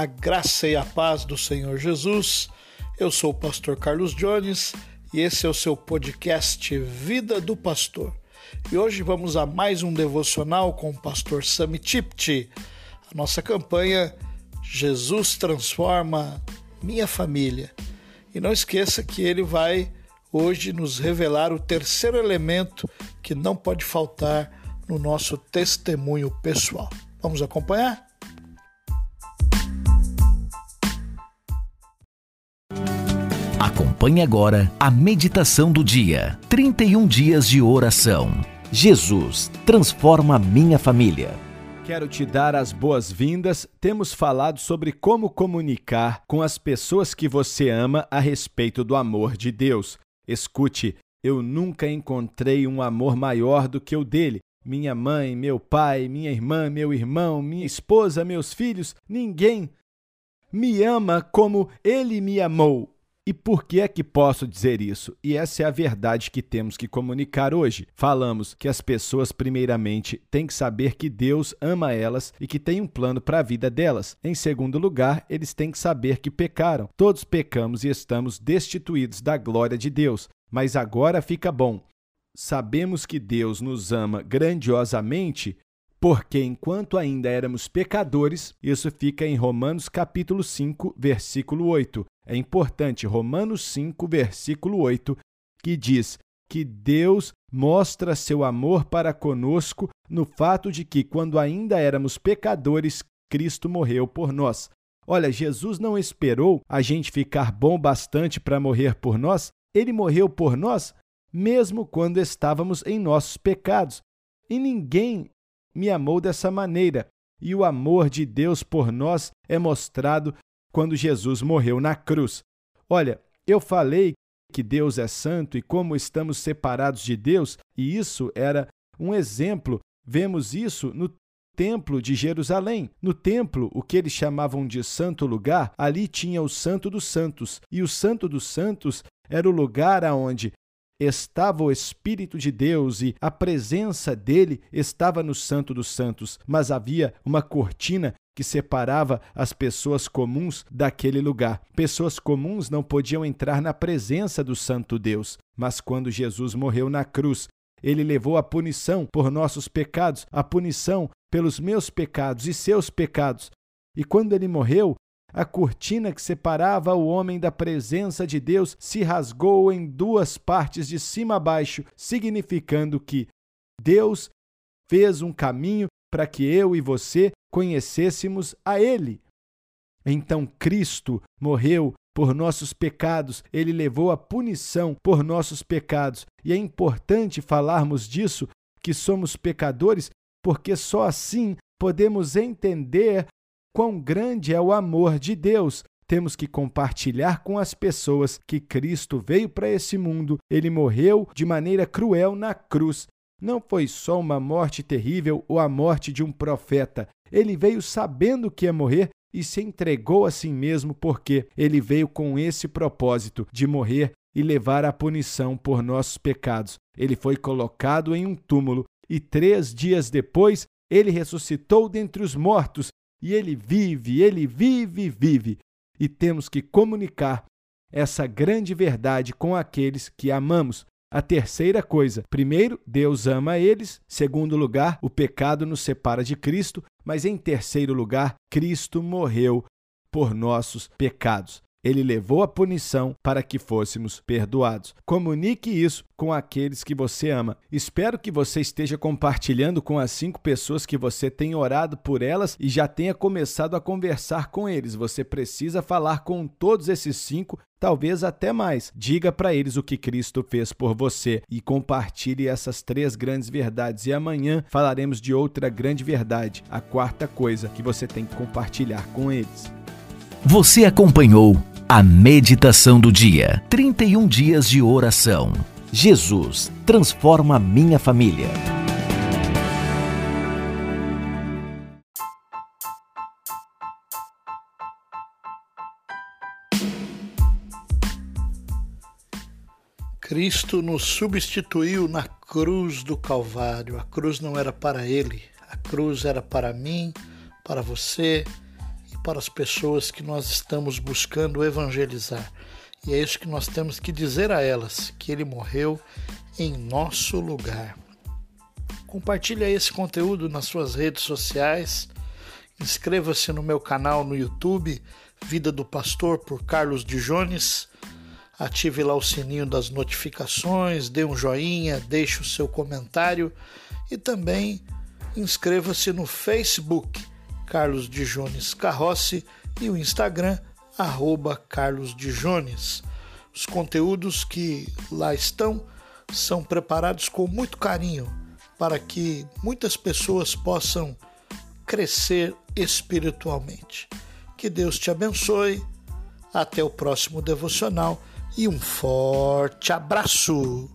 a graça e a paz do Senhor Jesus. Eu sou o pastor Carlos Jones e esse é o seu podcast Vida do Pastor. E hoje vamos a mais um devocional com o pastor Sami Tipti. A nossa campanha Jesus transforma minha família. E não esqueça que ele vai hoje nos revelar o terceiro elemento que não pode faltar no nosso testemunho pessoal. Vamos acompanhar? Acompanhe agora a meditação do dia. 31 dias de oração. Jesus transforma minha família. Quero te dar as boas-vindas. Temos falado sobre como comunicar com as pessoas que você ama a respeito do amor de Deus. Escute, eu nunca encontrei um amor maior do que o dele. Minha mãe, meu pai, minha irmã, meu irmão, minha esposa, meus filhos, ninguém me ama como ele me amou. E por que é que posso dizer isso? E essa é a verdade que temos que comunicar hoje. Falamos que as pessoas, primeiramente, têm que saber que Deus ama elas e que tem um plano para a vida delas. Em segundo lugar, eles têm que saber que pecaram. Todos pecamos e estamos destituídos da glória de Deus. Mas agora fica bom. Sabemos que Deus nos ama grandiosamente porque enquanto ainda éramos pecadores, isso fica em Romanos capítulo 5, versículo 8. É importante, Romanos 5, versículo 8, que diz que Deus mostra seu amor para conosco no fato de que, quando ainda éramos pecadores, Cristo morreu por nós. Olha, Jesus não esperou a gente ficar bom bastante para morrer por nós, ele morreu por nós mesmo quando estávamos em nossos pecados. E ninguém me amou dessa maneira, e o amor de Deus por nós é mostrado quando Jesus morreu na cruz. Olha, eu falei que Deus é santo e como estamos separados de Deus, e isso era um exemplo. Vemos isso no templo de Jerusalém. No templo, o que eles chamavam de santo lugar, ali tinha o santo dos santos, e o santo dos santos era o lugar aonde estava o Espírito de Deus e a presença dele estava no Santo dos Santos, mas havia uma cortina que separava as pessoas comuns daquele lugar. Pessoas comuns não podiam entrar na presença do Santo Deus, mas quando Jesus morreu na cruz, ele levou a punição por nossos pecados, a punição pelos meus pecados e seus pecados. E quando ele morreu, a cortina que separava o homem da presença de Deus se rasgou em duas partes de cima a baixo, significando que Deus fez um caminho para que eu e você conhecêssemos a Ele. Então Cristo morreu por nossos pecados, ele levou a punição por nossos pecados. E é importante falarmos disso, que somos pecadores, porque só assim podemos entender quão grande é o amor de Deus. Temos que compartilhar com as pessoas que Cristo veio para esse mundo, ele morreu de maneira cruel na cruz. Não foi só uma morte terrível ou a morte de um profeta. Ele veio sabendo que ia morrer e se entregou a si mesmo porque ele veio com esse propósito de morrer e levar a punição por nossos pecados. Ele foi colocado em um túmulo e três dias depois ele ressuscitou dentre os mortos e ele vive, ele vive, vive. E temos que comunicar essa grande verdade com aqueles que amamos. A terceira coisa, primeiro, Deus ama eles. Segundo lugar, o pecado nos separa de Cristo. Mas em terceiro lugar, Cristo morreu por nossos pecados. Ele levou a punição para que fôssemos perdoados. Comunique isso com aqueles que você ama. Espero que você esteja compartilhando com as cinco pessoas que você tem orado por elas e já tenha começado a conversar com eles. Você precisa falar com todos esses cinco, talvez até mais. Diga para eles o que Cristo fez por você e compartilhe essas três grandes verdades. E amanhã falaremos de outra grande verdade, a quarta coisa que você tem que compartilhar com eles. Você acompanhou a meditação do dia. 31 dias de oração. Jesus transforma minha família. Cristo nos substituiu na cruz do Calvário. A cruz não era para ele, a cruz era para mim, para você para as pessoas que nós estamos buscando evangelizar. E é isso que nós temos que dizer a elas, que ele morreu em nosso lugar. Compartilhe esse conteúdo nas suas redes sociais. Inscreva-se no meu canal no YouTube, Vida do Pastor por Carlos de Jones. Ative lá o sininho das notificações, dê um joinha, deixe o seu comentário e também inscreva-se no Facebook Carlos de Jones Carrossi e o Instagram arroba Carlos de Jones. Os conteúdos que lá estão são preparados com muito carinho para que muitas pessoas possam crescer espiritualmente. Que Deus te abençoe. Até o próximo devocional e um forte abraço!